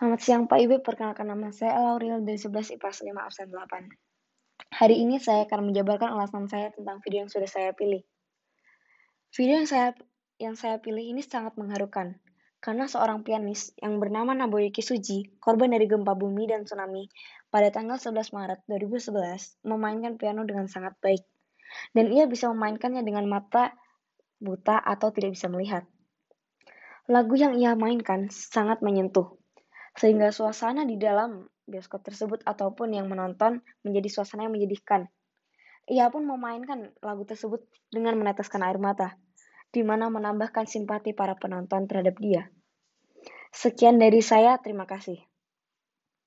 Selamat siang Pak Ibu, perkenalkan nama saya Laurel dari 11 IPA 5 absen 8. Hari ini saya akan menjabarkan alasan saya tentang video yang sudah saya pilih. Video yang saya yang saya pilih ini sangat mengharukan, karena seorang pianis yang bernama Naboyuki Suji, korban dari gempa bumi dan tsunami, pada tanggal 11 Maret 2011, memainkan piano dengan sangat baik. Dan ia bisa memainkannya dengan mata buta atau tidak bisa melihat. Lagu yang ia mainkan sangat menyentuh, sehingga suasana di dalam bioskop tersebut ataupun yang menonton menjadi suasana yang menyedihkan. Ia pun memainkan lagu tersebut dengan meneteskan air mata, di mana menambahkan simpati para penonton terhadap dia. Sekian dari saya, terima kasih.